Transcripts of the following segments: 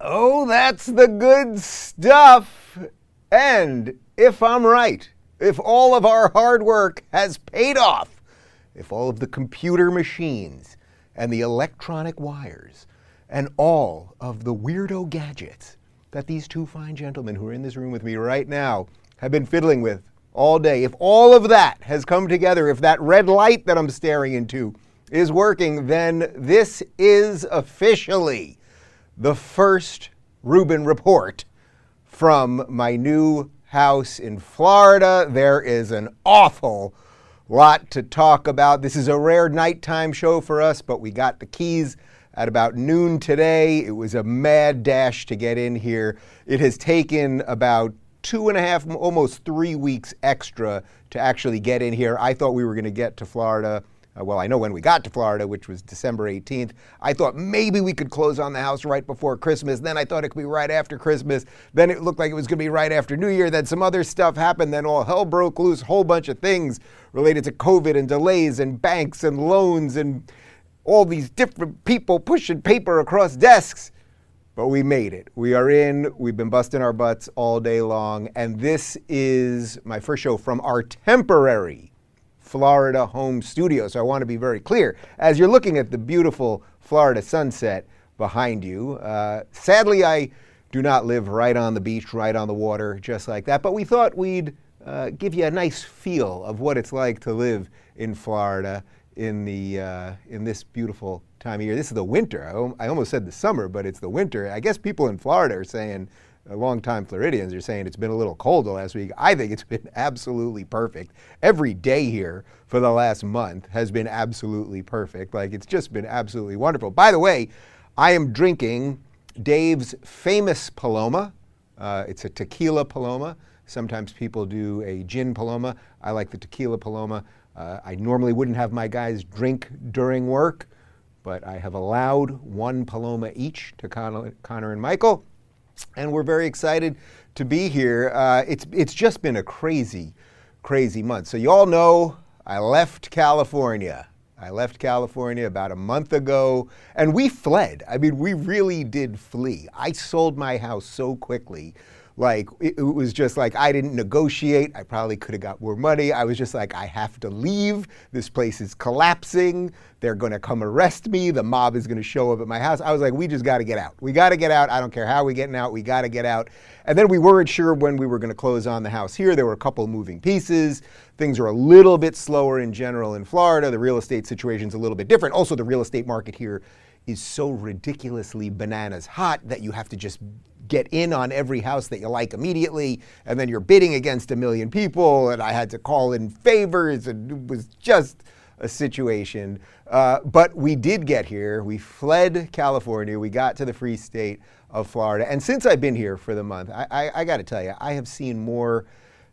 Oh, that's the good stuff. And if I'm right, if all of our hard work has paid off, if all of the computer machines and the electronic wires and all of the weirdo gadgets that these two fine gentlemen who are in this room with me right now have been fiddling with all day, if all of that has come together, if that red light that I'm staring into is working, then this is officially the first Rubin report from my new house in Florida. There is an awful lot to talk about. This is a rare nighttime show for us, but we got the keys at about noon today. It was a mad dash to get in here. It has taken about two and a half, almost three weeks extra to actually get in here. I thought we were going to get to Florida. Uh, well, I know when we got to Florida, which was December 18th. I thought maybe we could close on the house right before Christmas. Then I thought it could be right after Christmas. Then it looked like it was going to be right after New Year. Then some other stuff happened. Then all hell broke loose. Whole bunch of things related to COVID and delays and banks and loans and all these different people pushing paper across desks. But we made it. We are in. We've been busting our butts all day long. And this is my first show from our temporary Florida home studio. So I want to be very clear. As you're looking at the beautiful Florida sunset behind you, uh, sadly, I do not live right on the beach, right on the water, just like that. But we thought we'd uh, give you a nice feel of what it's like to live in Florida in the uh, in this beautiful time of year. This is the winter. I, I, almost said the summer, but it's the winter. I guess people in Florida are saying, uh, long-time Floridians are saying it's been a little cold the last week. I think it's been absolutely perfect. Every day here for the last month has been absolutely perfect. Like it's just been absolutely wonderful. By the way, I am drinking Dave's famous Paloma. Uh, it's a tequila Paloma. Sometimes people do a gin Paloma. I like the tequila Paloma. Uh, I normally wouldn't have my guys drink during work, but I have allowed one Paloma each to Connor, Connor and Michael, and we're very excited to be here. Uh, it's, it's just been a crazy, crazy month. So, you all know I left California. I left California about a month ago and we fled. I mean, we really did flee. I sold my house so quickly like it, was just like I didn't negotiate. I probably could have got more money. I was just like, I have to leave. This place is collapsing. They're going to come arrest me. The mob is going to show up at my house. I was like, we just got to get out. We got to get out. I don't care how we getting out. We got to get out. And then we weren't sure when we were going to close on the house here. There were a couple moving pieces. Things are a little bit slower in general in Florida. The real estate situation's a little bit different. Also, the real estate market here is so ridiculously bananas hot that you have to just get in on every house that you like immediately, and then you're bidding against a million people, and I had to call in favors, and it was just a situation. Uh, but we did get here. We fled California. We got to the free state of Florida. And since I've been here for the month, I, I, I got to tell you, I have seen more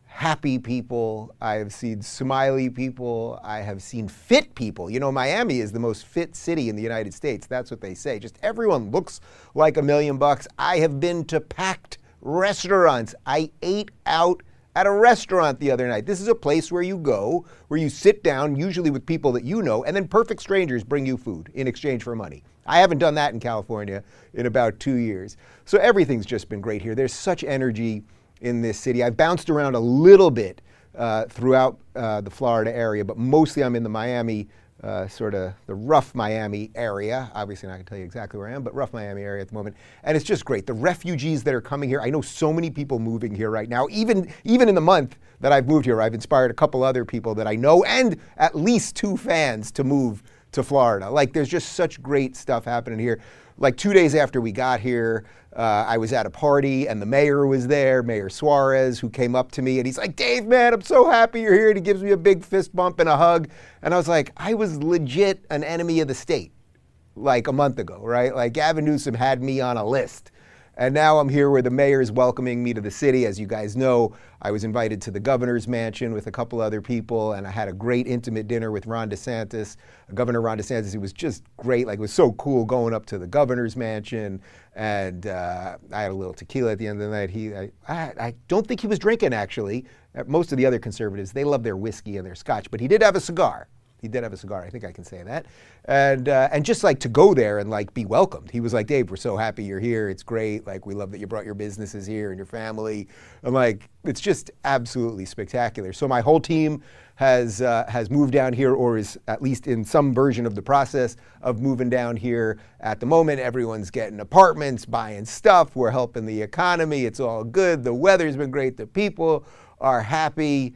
happy people. I have seen smiley people. I have seen fit people. You know, Miami is the most fit city in the United States. That's what they say. Just everyone looks like a million bucks. I have been to packed restaurants. I ate out at a restaurant the other night. This is a place where you go, where you sit down, usually with people that you know, and then perfect strangers bring you food in exchange for money. I haven't done that in California in about two years. So everything's just been great here. There's such energy in this city. I've bounced around a little bit uh, throughout uh, the Florida area, but mostly I'm in the Miami, uh, sort of the rough Miami area. Obviously, not to tell you exactly where I am, but rough Miami area at the moment. And it's just great. The refugees that are coming here, I know so many people moving here right now. Even, even in the month that I've moved here, I've inspired a couple other people that I know and at least two fans to move to Florida. Like, there's just such great stuff happening here. Like, two days after we got here, uh, I was at a party and the mayor was there, Mayor Suarez, who came up to me and he's like, Dave, man, I'm so happy you're here. And he gives me a big fist bump and a hug. And I was like, I was legit an enemy of the state like a month ago, right? Like Gavin Newsom had me on a list. And now I'm here where the mayor is welcoming me to the city. As you guys know, I was invited to the governor's mansion with a couple other people, and I had a great intimate dinner with Ron DeSantis. Governor Ron DeSantis, it was just great. Like, it was so cool going up to the governor's mansion. And uh, I had a little tequila at the end of the night. He, I, I don't think he was drinking, actually. Most of the other conservatives, they love their whiskey and their scotch, but he did have a cigar. He did have a cigar. I think I can say that. And uh, and just like to go there and like be welcomed. He was like, Dave, we're so happy you're here. It's great. Like we love that you brought your businesses here and your family. I'm like, it's just absolutely spectacular. So my whole team has uh, has moved down here, or is at least in some version of the process of moving down here. At the moment, everyone's getting apartments, buying stuff. We're helping the economy. It's all good. The weather's been great. The people are happy.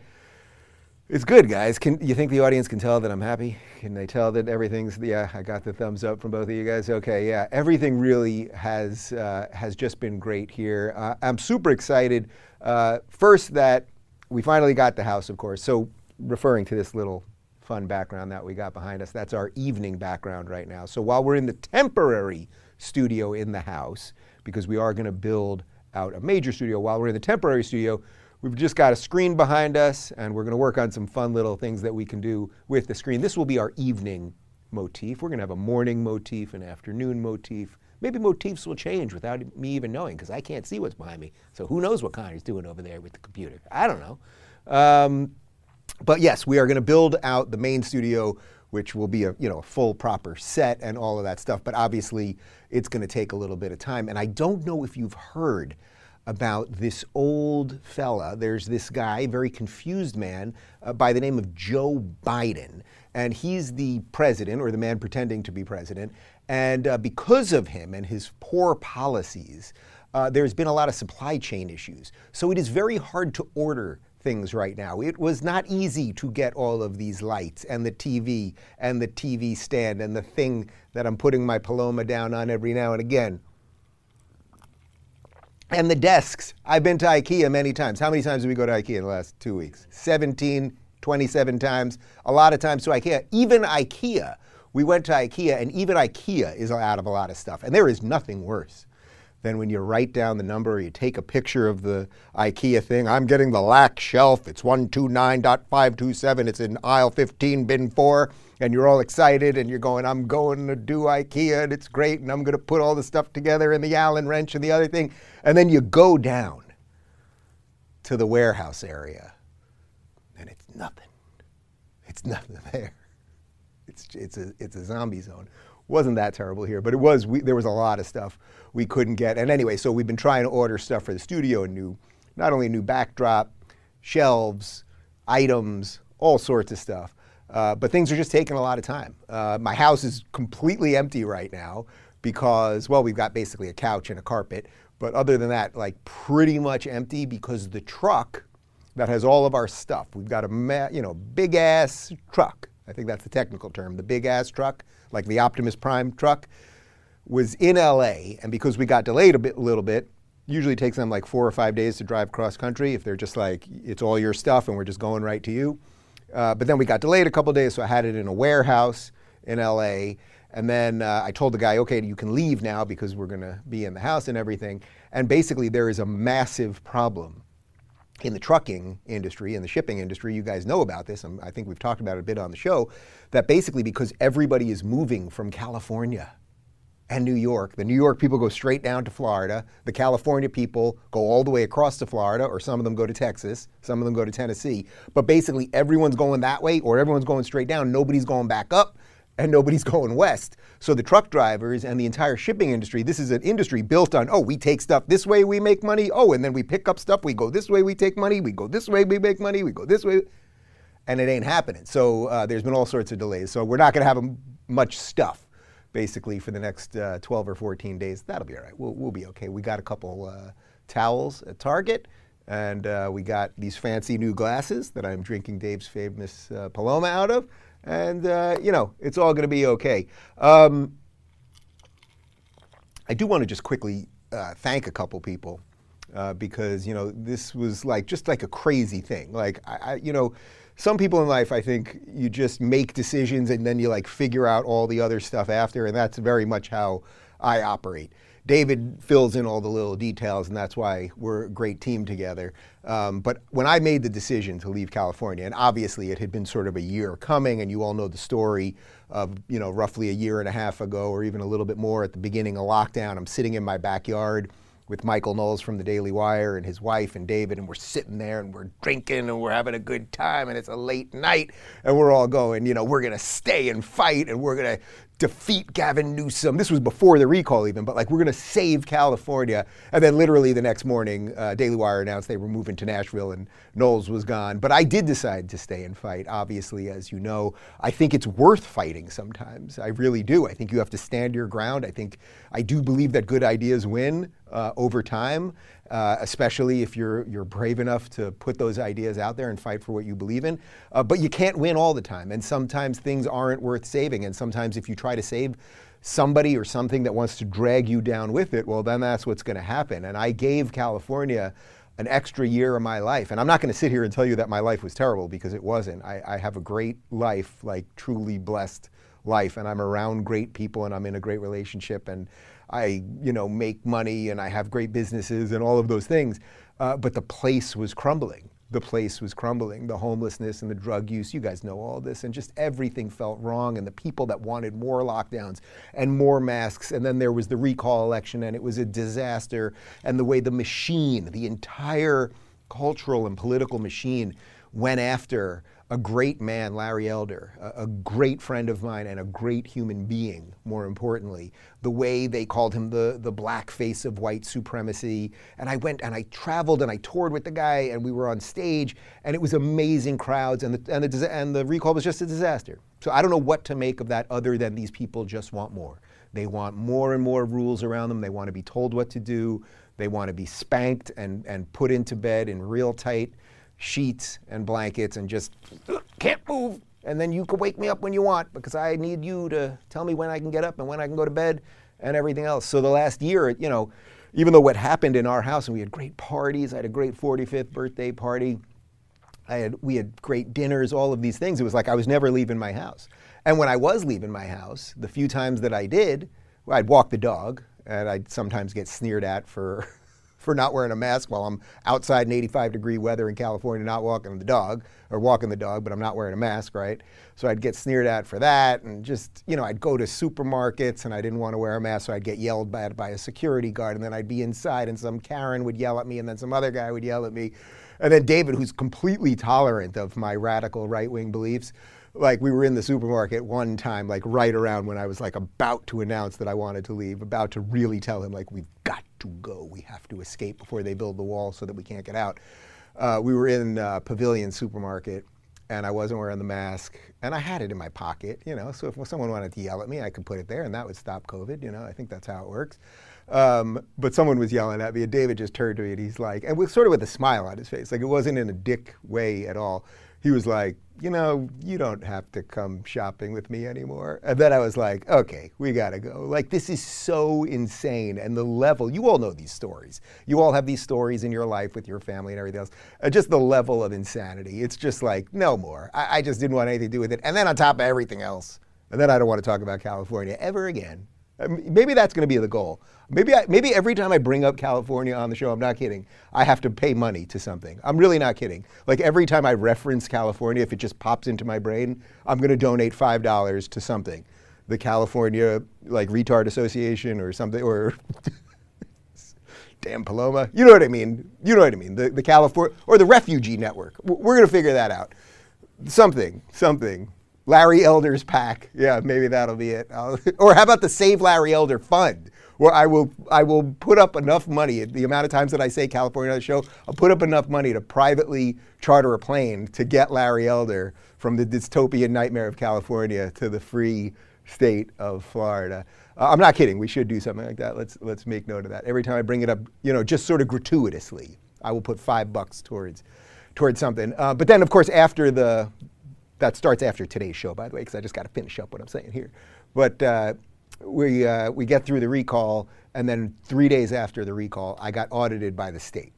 It's good, guys. Can you think the audience can tell that I'm happy? Can they tell that everything's? Yeah, I got the thumbs up from both of you guys. Okay, yeah, everything really has uh, has just been great here. Uh, I'm super excited. Uh, first, that we finally got the house, of course. So, referring to this little fun background that we got behind us, that's our evening background right now. So while we're in the temporary studio in the house, because we are going to build out a major studio, while we're in the temporary studio We've just got a screen behind us, and we're going to work on some fun little things that we can do with the screen. This will be our evening motif. We're going to have a morning motif, an afternoon motif. Maybe motifs will change without me even knowing because I can't see what's behind me. So who knows what Connor's doing over there with the computer? I don't know. Um, but yes, we are going to build out the main studio, which will be a you know a full proper set and all of that stuff. But obviously, it's going to take a little bit of time. And I don't know if you've heard about this old fella. There's this guy, very confused man, uh, by the name of Joe Biden. And he's the president, or the man pretending to be president. And uh, because of him and his poor policies, uh, there's been a lot of supply chain issues. So it is very hard to order things right now. It was not easy to get all of these lights and the TV and the TV stand and the thing that I'm putting my Paloma down on every now and again. And the desks. I've been to IKEA many times. How many times did we go to IKEA in the last two weeks? 17, 27 times. A lot of times to IKEA. Even IKEA. We went to IKEA, and even IKEA is out of a lot of stuff. And there is nothing worse than when you write down the number or you take a picture of the IKEA thing. I'm getting the Lack shelf. It's 129.527. It's in aisle 15, bin 4 and you're all excited and you're going, I'm going to do IKEA and it's great and I'm going to put all the stuff together and the Allen wrench and the other thing. And then you go down to the warehouse area and it's nothing. It's nothing there. It's, it's, a, it's a zombie zone. Wasn't that terrible here, but it was, we, there was a lot of stuff we couldn't get. And anyway, so we've been trying to order stuff for the studio, a new, not only a new backdrop, shelves, items, all sorts of stuff. Uh, but things are just taking a lot of time. Uh, my house is completely empty right now because, well, we've got basically a couch and a carpet. But other than that, like pretty much empty because the truck that has all of our stuff, we've got a you know big ass truck. I think that's the technical term. The big ass truck, like the Optimus Prime truck, was in LA, and because we got delayed a bit, a little bit, usually takes them like four or five days to drive cross country. If they're just like it's all your stuff and we're just going right to you. Uh, but then we got delayed a couple days, so I had it in a warehouse in LA. And then uh, I told the guy, okay, you can leave now because we're going to be in the house and everything. And basically, there is a massive problem in the trucking industry, in the shipping industry. You guys know about this. I think we've talked about it a bit on the show. That basically, because everybody is moving from California and New York. The New York people go straight down to Florida. The California people go all the way across to Florida, or some of them go to Texas, some of them go to Tennessee. But basically, everyone's going that way, or everyone's going straight down. Nobody's going back up, and nobody's going west. So the truck drivers and the entire shipping industry, this is an industry built on, oh, we take stuff this way, we make money. Oh, and then we pick up stuff, we go this way, we take money. We go this way, we make money. We go this way. And it ain't happening. So uh, there's been all sorts of delays. So we're not going to have much stuff basically for the next uh, 12 or 14 days. That'll be all right. We'll, we'll be okay. We got a couple uh, towels at Target, and uh, we got these fancy new glasses that I'm drinking Dave's famous uh, Paloma out of. And, uh, you know, it's all going to be okay. Um, I do want to just quickly uh, thank a couple people. because you know this was like just like a crazy thing. Like I, I you know, some people in life, I think you just make decisions and then you like figure out all the other stuff after, and that's very much how I operate. David fills in all the little details, and that's why we're a great team together. Um, but when I made the decision to leave California, and obviously it had been sort of a year coming, and you all know the story of you know roughly a year and a half ago, or even a little bit more at the beginning of lockdown. I'm sitting in my backyard with Michael Knowles from the Daily Wire and his wife and David, and we're sitting there and we're drinking and we're having a good time, and it's a late night, and we're all going, you know, we're gonna stay and fight, and we're gonna defeat Gavin Newsom. This was before the recall, even, but like we're going to save California. And then, literally, the next morning, uh, Daily Wire announced they were moving to Nashville and Knowles was gone. But I did decide to stay and fight, obviously, as you know. I think it's worth fighting sometimes. I really do. I think you have to stand your ground. I think I do believe that good ideas win uh, over time uh, especially if you're, you're brave enough to put those ideas out there and fight for what you believe in. Uh, but you can't win all the time. And sometimes things aren't worth saving. And sometimes if you try to save somebody or something that wants to drag you down with it, well, then that's what's going to happen. And I gave California an extra year of my life. And I'm not going to sit here and tell you that my life was terrible because it wasn't. I, I have a great life, like truly blessed life, and I'm around great people and I'm in a great relationship. And I, you know, make money and I have great businesses and all of those things. Uh, but the place was crumbling. The place was crumbling. The homelessness and the drug use, you guys know all this, and just everything felt wrong. And the people that wanted more lockdowns and more masks. And then there was the recall election, and it was a disaster. And the way the machine, the entire cultural and political machine, went after a great man, Larry Elder, a, a, great friend of mine and a great human being, more importantly. The way they called him the, the black face of white supremacy. And I went and I traveled and I toured with the guy and we were on stage and it was amazing crowds and the, and the, and the recall was just a disaster. So I don't know what to make of that other than these people just want more. They want more and more rules around them. They want to be told what to do. They want to be spanked and, and put into bed in real tight sheets and blankets and just can't move. And then you can wake me up when you want because I need you to tell me when I can get up and when I can go to bed and everything else. So the last year, you know, even though what happened in our house and we had great parties, I had a great 45th birthday party. I had, we had great dinners, all of these things. It was like I was never leaving my house. And when I was leaving my house, the few times that I did, I'd walk the dog, and I'd sometimes get sneered at for for not wearing a mask while I'm outside in 85 degree weather in California, not walking the dog or walking the dog, but I'm not wearing a mask, right? So I'd get sneered at for that. And just, you know, I'd go to supermarkets and I didn't want to wear a mask, so I'd get yelled at by a security guard. And then I'd be inside and some Karen would yell at me and then some other guy would yell at me. And then David, who's completely tolerant of my radical right wing beliefs, like we were in the supermarket one time, like right around when I was like about to announce that I wanted to leave, about to really tell him like we've got to go, we have to escape before they build the wall so that we can't get out. Uh, we were in uh, Pavilion Supermarket, and I wasn't wearing the mask, and I had it in my pocket, you know. So if someone wanted to yell at me, I could put it there, and that would stop COVID. You know, I think that's how it works. Um, but someone was yelling at me, and David just turned to me, and he's like, and with sort of with a smile on his face, like it wasn't in a dick way at all he was like, you know, you don't have to come shopping with me anymore. And then I was like, okay, we gotta go. Like, this is so insane. And the level, you all know these stories. You all have these stories in your life with your family and everything else. Uh, just the level of insanity. It's just like, no more. I, I just didn't want anything to do with it. And then on top of everything else, and then I don't want to talk about California ever again. Maybe that's going to be the goal. Maybe, I, maybe every time I bring up California on the show, I'm not kidding, I have to pay money to something. I'm really not kidding. Like every time I reference California, if it just pops into my brain, I'm going to donate $5 to something. The California like Retard Association or something, or damn Paloma. You know what I mean. You know what I mean. The, the California, or the Refugee Network. We're going to figure that out. Something, something. Larry Elder's PAC. Yeah, maybe that'll be it. or how about the Save Larry Elder Fund? Where I will, I will put up enough money. The amount of times that I say California on the show, I'll put up enough money to privately charter a plane to get Larry Elder from the dystopian nightmare of California to the free state of Florida. Uh, I'm not kidding. We should do something like that. Let's let's make note of that. Every time I bring it up, you know, just sort of gratuitously, I will put five bucks towards towards something. Uh, but then, of course, after the that starts after today's show, by the way, because I just got to finish up what I'm saying here. But uh, we, uh, we get through the recall, and then three days after the recall, I got audited by the state.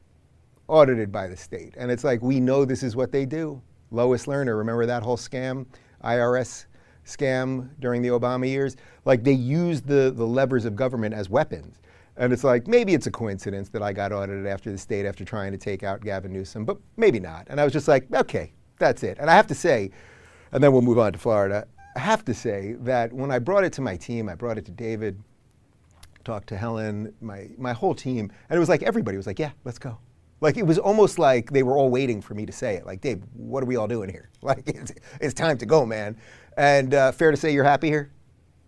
Audited by the state. And it's like, we know this is what they do. Lois Lerner, remember that whole scam, IRS scam during the Obama years? Like, they used the, the levers of government as weapons. And it's like, maybe it's a coincidence that I got audited after the state after trying to take out Gavin Newsom, but maybe not. And I was just like, okay, that's it. And I have to say, and then we'll move on to Florida. I have to say that when I brought it to my team, I brought it to David, talked to Helen, my, my whole team, and it was like everybody was like, yeah, let's go. Like it was almost like they were all waiting for me to say it. Like, Dave, what are we all doing here? Like, it's, it's time to go, man. And uh, fair to say you're happy here?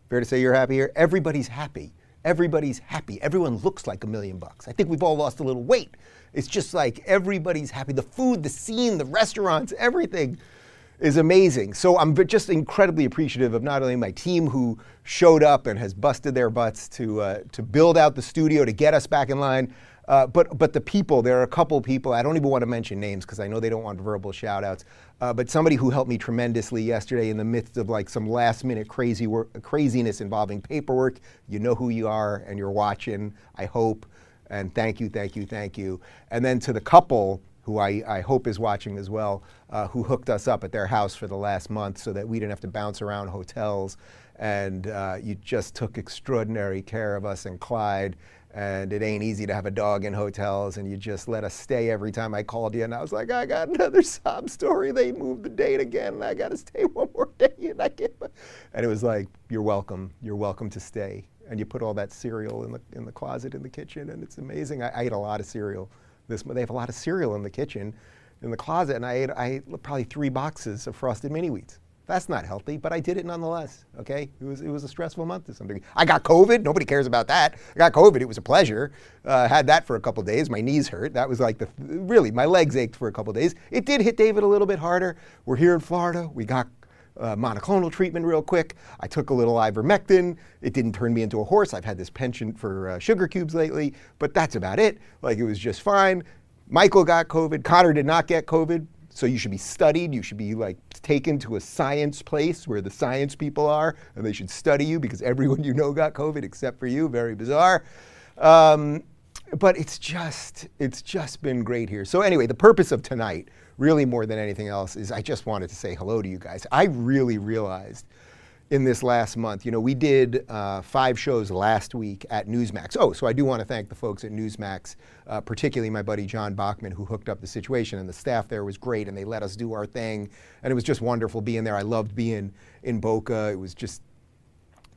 Fair to say you're happy here? Everybody's happy. Everybody's happy. Everyone looks like a million bucks. I think we've all lost a little weight. It's just like everybody's happy. The food, the scene, the restaurants, everything is amazing. So I'm just incredibly appreciative of not only my team who showed up and has busted their butts to uh, to build out the studio to get us back in line, uh, but but the people. There are a couple people. I don't even want to mention names because I know they don't want verbal shout outs. Uh, but somebody who helped me tremendously yesterday in the midst of like some last minute crazy craziness involving paperwork. You know who you are and you're watching. I hope. And thank you, thank you, thank you. And then to the couple who I, I hope is watching as well, uh, who hooked us up at their house for the last month so that we didn't have to bounce around hotels. And uh, you just took extraordinary care of us and Clyde. And it ain't easy to have a dog in hotels, and you just let us stay every time I called you. And I was like, I got another sob story. They moved the date again, and I got to stay one more day. And I can't. And it was like, you're welcome. You're welcome to stay. And you put all that cereal in the in the closet in the kitchen, and it's amazing. I, I ate a lot of cereal this they have a lot of cereal in the kitchen, in the closet, and I ate, I ate probably three boxes of frosted mini wheats. That's not healthy, but I did it nonetheless. Okay, it was it was a stressful month to some degree. I got COVID. Nobody cares about that. I got COVID. It was a pleasure. Uh, had that for a couple days. My knees hurt. That was like the really my legs ached for a couple days. It did hit David a little bit harder. We're here in Florida. We got uh, monoclonal treatment real quick. I took a little ivermectin. It didn't turn me into a horse. I've had this penchant for uh, sugar cubes lately, but that's about it. Like it was just fine. Michael got COVID. Connor did not get COVID. So you should be studied. You should be like taken to a science place where the science people are, and they should study you because everyone you know got COVID except for you. Very bizarre. Um, but it's just it's just been great here. So anyway, the purpose of tonight, really more than anything else, is I just wanted to say hello to you guys. I really realized in this last month. You know, we did uh, five shows last week at Newsmax. Oh, so I do want to thank the folks at Newsmax, uh, particularly my buddy John Bachman, who hooked up the situation, and the staff there was great, and they let us do our thing, and it was just wonderful being there. I loved being in Boca. It was just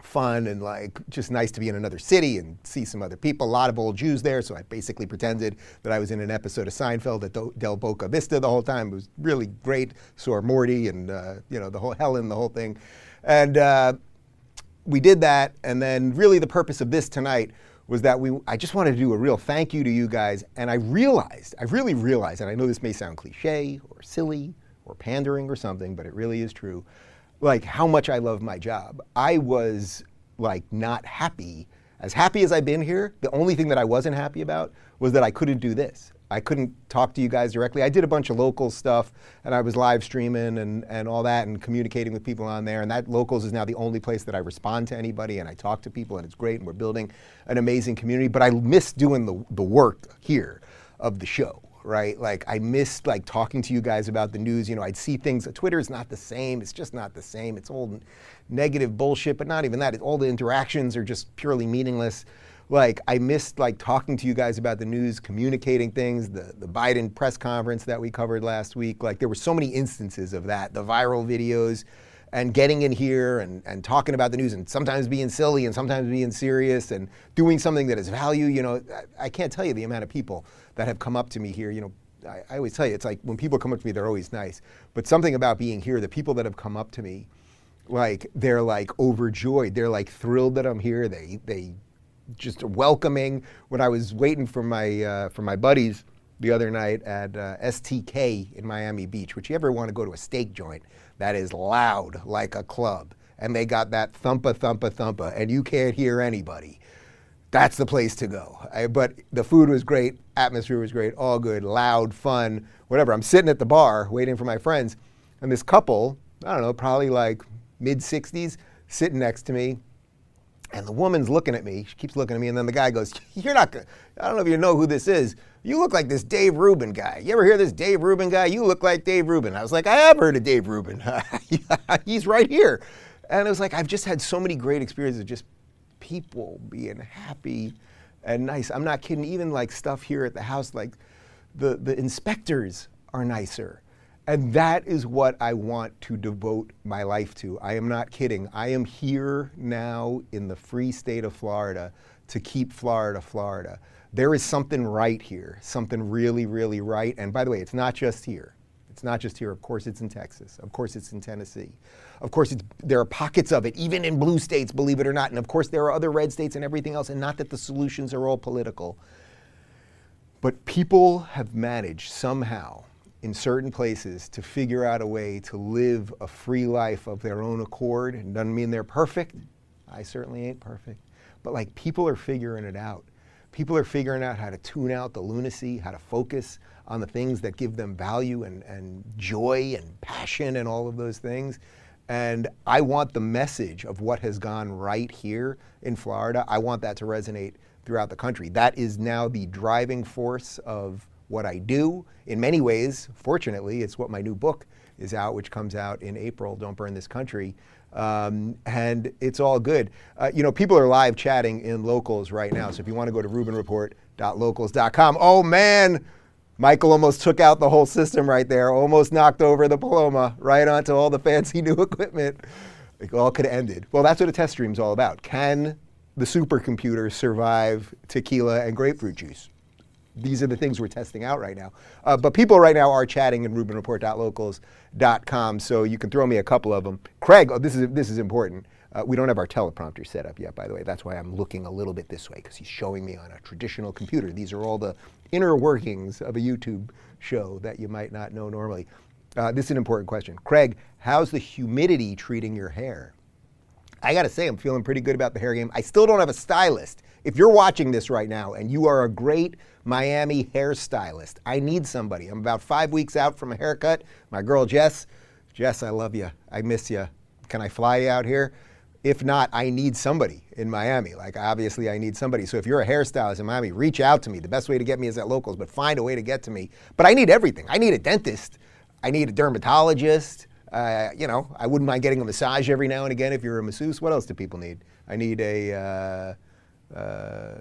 fun and like just nice to be in another city and see some other people. A lot of old Jews there, so I basically pretended that I was in an episode of Seinfeld at Del Boca Vista the whole time. It was really great. Saw Morty and uh, you know the whole Helen, the whole thing. And uh, we did that, and then really the purpose of this tonight was that we I just wanted to do a real thank you to you guys, and I realized, I really realized, and I know this may sound cliche or silly or pandering or something, but it really is true, like how much I love my job. I was like not happy, as happy as I've been here, the only thing that I wasn't happy about was that I couldn't do this. I couldn't talk to you guys directly. I did a bunch of local stuff and I was live streaming and, and all that and communicating with people on there. And that locals is now the only place that I respond to anybody and I talk to people and it's great and we're building an amazing community. But I miss doing the, the work here of the show, right? Like I missed like talking to you guys about the news. You know, I'd see things. Twitter is not the same. It's just not the same. It's old negative bullshit, but not even that. It, all the interactions are just purely meaningless like I missed like talking to you guys about the news, communicating things, the, the Biden press conference that we covered last week. Like there were so many instances of that, the viral videos and getting in here and, and talking about the news and sometimes being silly and sometimes being serious and doing something that has value. You know, I, I can't tell you the amount of people that have come up to me here, you know, I, I, always tell you, it's like when people come up to me, they're always nice. But something about being here, the people that have come up to me, like they're like overjoyed. They're like thrilled that I'm here. They they just are welcoming. When I was waiting for my uh, for my buddies the other night at uh, STK in Miami Beach, which you ever want to go to a steak joint that is loud like a club, and they got that thumpa thumpa thumpa, and you can't hear anybody. That's the place to go. I, but the food was great, atmosphere was great, all good, loud, fun, whatever. I'm sitting at the bar waiting for my friends, and this couple, I don't know, probably like mid 60s, sitting next to me, and the woman's looking at me. She keeps looking at me, and then the guy goes, "You're not. going I don't know if you know who this is. You look like this Dave Rubin guy. You ever hear this Dave Rubin guy? You look like Dave Rubin." I was like, "I have heard of Dave Rubin. He's right here." And it was like I've just had so many great experiences, of just people being happy and nice. I'm not kidding. Even like stuff here at the house, like the, the inspectors are nicer. And that is what I want to devote my life to. I am not kidding. I am here now in the free state of Florida to keep Florida, Florida. There is something right here, something really, really right. And by the way, it's not just here. It's not just here. Of course, it's in Texas. Of course, it's in Tennessee. Of course, there are pockets of it, even in blue states, believe it or not. And of course, there are other red states and everything else. And not that the solutions are all political. But people have managed somehow in certain places to figure out a way to live a free life of their own accord. It doesn't mean they're perfect. I certainly ain't perfect. But like people are figuring it out. People are figuring out how to tune out the lunacy, how to focus on the things that give them value and, and joy and passion and all of those things. And I want the message of what has gone right here in Florida, I want that to resonate throughout the country. That is now the driving force of what I do. In many ways, fortunately, it's what my new book is out, which comes out in April, Don't Burn This Country. Um, and it's all good. Uh, you know, people are live chatting in locals right now. So if you want to go to RubinReport.locals.com, oh man, Michael almost took out the whole system right there, almost knocked over the Paloma right onto all the fancy new equipment. It all could have ended. Well, that's what a test stream is all about. Can the supercomputer survive tequila and grapefruit juice? These are the things we're testing out right now. Uh, but people right now are chatting in RubinReport.locals.com, so you can throw me a couple of them. Craig, oh, this is this is important. Uh, we don't have our teleprompter set up yet, by the way. That's why I'm looking a little bit this way because he's showing me on a traditional computer. These are all the inner workings of a YouTube show that you might not know normally. Uh, this is an important question. Craig, how's the humidity treating your hair? I got to say, I'm feeling pretty good about the hair game. I still don't have a stylist. If you're watching this right now and you are a great Miami hairstylist, I need somebody. I'm about five weeks out from a haircut. My girl Jess, Jess, I love you. I miss you. Can I fly you out here? If not, I need somebody in Miami. Like, obviously, I need somebody. So, if you're a hairstylist in Miami, reach out to me. The best way to get me is at locals, but find a way to get to me. But I need everything. I need a dentist. I need a dermatologist. Uh, you know, I wouldn't mind getting a massage every now and again if you're a masseuse. What else do people need? I need a. Uh, uh,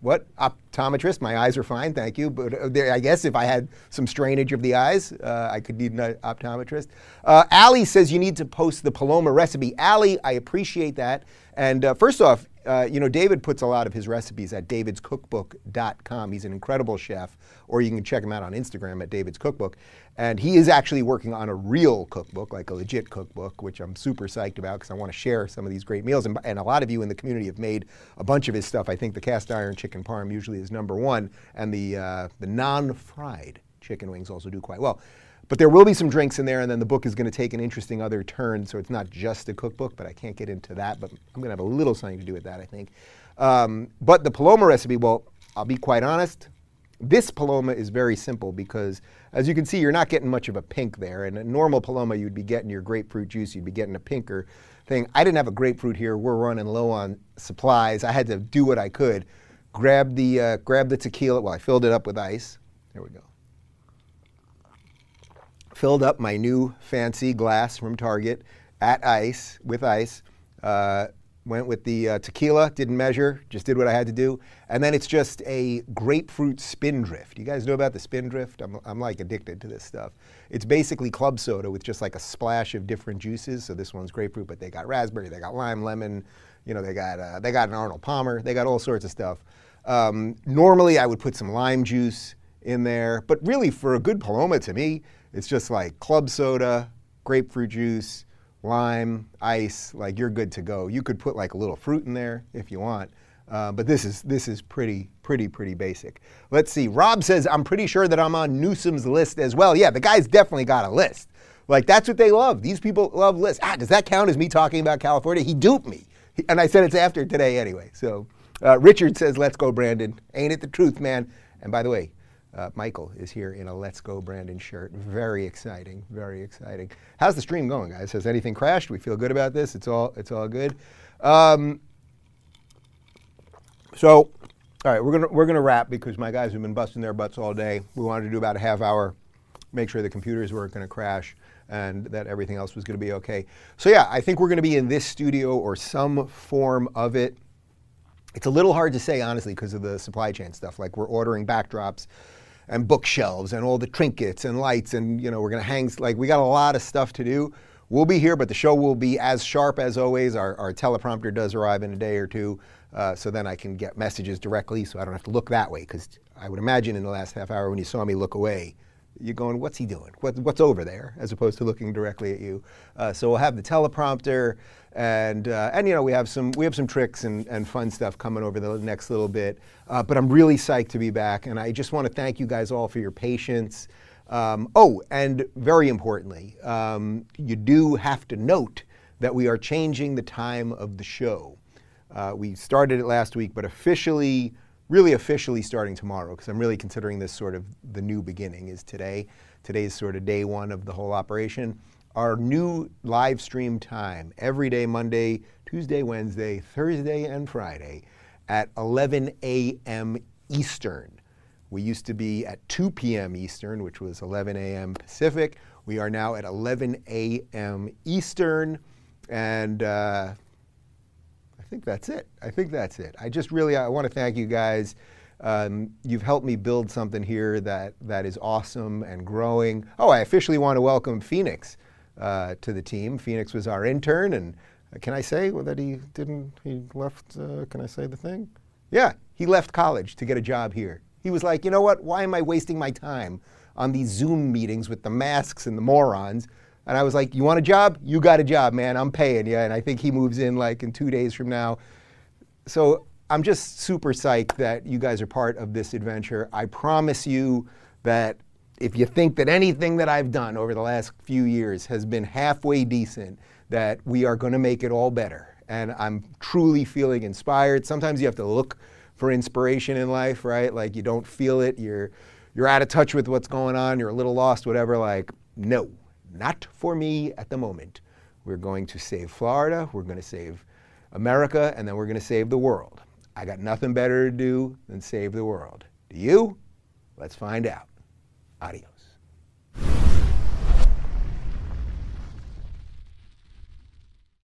what optometrist? My eyes are fine, thank you. But uh, there, I guess if I had some strainage of the eyes, uh, I could need an optometrist. Uh, Allie says you need to post the Paloma recipe. Ali, I appreciate that. And uh, first off, uh, you know, David puts a lot of his recipes at davidscookbook.com. He's an incredible chef, or you can check him out on Instagram at David's Cookbook. And he is actually working on a real cookbook, like a legit cookbook, which I'm super psyched about because I want to share some of these great meals. And, and, a lot of you in the community have made a bunch of his stuff. I think the cast iron chicken parm usually is number one, and the, uh, the non fried chicken wings also do quite well. But there will be some drinks in there, and then the book is going to take an interesting other turn. So it's not just a cookbook, but I can't get into that. But I'm going to have a little something to do with that, I think. Um, but the Paloma recipe, well, I'll be quite honest. This Paloma is very simple because, as you can see, you're not getting much of a pink there. And a normal Paloma, you'd be getting your grapefruit juice, you'd be getting a pinker thing. I didn't have a grapefruit here. We're running low on supplies. I had to do what I could. Grab the, uh, grab the tequila. Well, I filled it up with ice. There we go filled up my new fancy glass from Target at ice, with ice. Uh, went with the uh, tequila, didn't measure, just did what I had to do. And then it's just a grapefruit spindrift. You guys know about the spindrift? I'm, I'm like addicted to this stuff. It's basically club soda with just like a splash of different juices. So this one's grapefruit, but they got raspberry, they got lime, lemon, you know, they got, uh, they got an Arnold Palmer, they got all sorts of stuff. Um, normally I would put some lime juice in there, but really for a good Paloma to me, it's just like club soda, grapefruit juice, lime, ice. Like you're good to go. You could put like a little fruit in there if you want. Uh, but this is this is pretty pretty pretty basic. Let's see. Rob says I'm pretty sure that I'm on Newsom's list as well. Yeah, the guy's definitely got a list. Like that's what they love. These people love lists. Ah, does that count as me talking about California? He duped me, he, and I said it's after today anyway. So uh, Richard says, "Let's go, Brandon." Ain't it the truth, man? And by the way, uh, Michael is here in a Let's Go Brandon shirt. Very exciting, very exciting. How's the stream going, guys? Has anything crashed? We feel good about this. It's all it's all good. Um, so, all right, we're gonna we're gonna wrap because my guys have been busting their butts all day. We wanted to do about a half hour, make sure the computers weren't to crash and that everything else was to be okay. So yeah, I think we're to be in this studio or some form of it It's a little hard to say, honestly, because of the supply chain stuff. Like we're ordering backdrops and bookshelves and all the trinkets and lights, and you know we're gonna hang. Like we got a lot of stuff to do. We'll be here, but the show will be as sharp as always. Our, our teleprompter does arrive in a day or two, uh, so then I can get messages directly, so I don't have to look that way. Because I would imagine in the last half hour when you saw me look away, you're going, what's he doing? What, what's over there? As opposed to looking directly at you. Uh, so we'll have the teleprompter, and uh, and you know we have some we have some tricks and, and fun stuff coming over the next little bit. Uh, but I'm really psyched to be back, and I just want to thank you guys all for your patience. Um, oh, and very importantly, um, you do have to note that we are changing the time of the show. Uh, we started it last week, but officially really officially starting tomorrow because I'm really considering this sort of the new beginning is today. Today's sort of day one of the whole operation. Our new live stream time every day, Monday, Tuesday, Wednesday, Thursday, and Friday at 11 a.m. Eastern. We used to be at 2 p.m. Eastern, which was 11 a.m. Pacific. We are now at 11 a.m. Eastern. And uh, think that's it. I think that's it. I just really I want to thank you guys. Um, you've helped me build something here that that is awesome and growing. Oh, I officially want to welcome Phoenix uh, to the team. Phoenix was our intern, and uh, can I say that he didn't? He left. Uh, can I say the thing? Yeah, he left college to get a job here. He was like, you know what? Why am I wasting my time on these Zoom meetings with the masks and the morons? And I was like, You want a job? You got a job, man. I'm paying you. And I think he moves in like in two days from now. So I'm just super psyched that you guys are part of this adventure. I promise you that if you think that anything that I've done over the last few years has been halfway decent, that we are going to make it all better. And I'm truly feeling inspired. Sometimes you have to look for inspiration in life, right? Like you don't feel it, you're you're out of touch with what's going on, you're a little lost, whatever. Like, no, not for me at the moment. We're going to save Florida, we're going to save America, and then we're going to save the world. I got nothing better to do than save the world. Do you? Let's find out. Adios.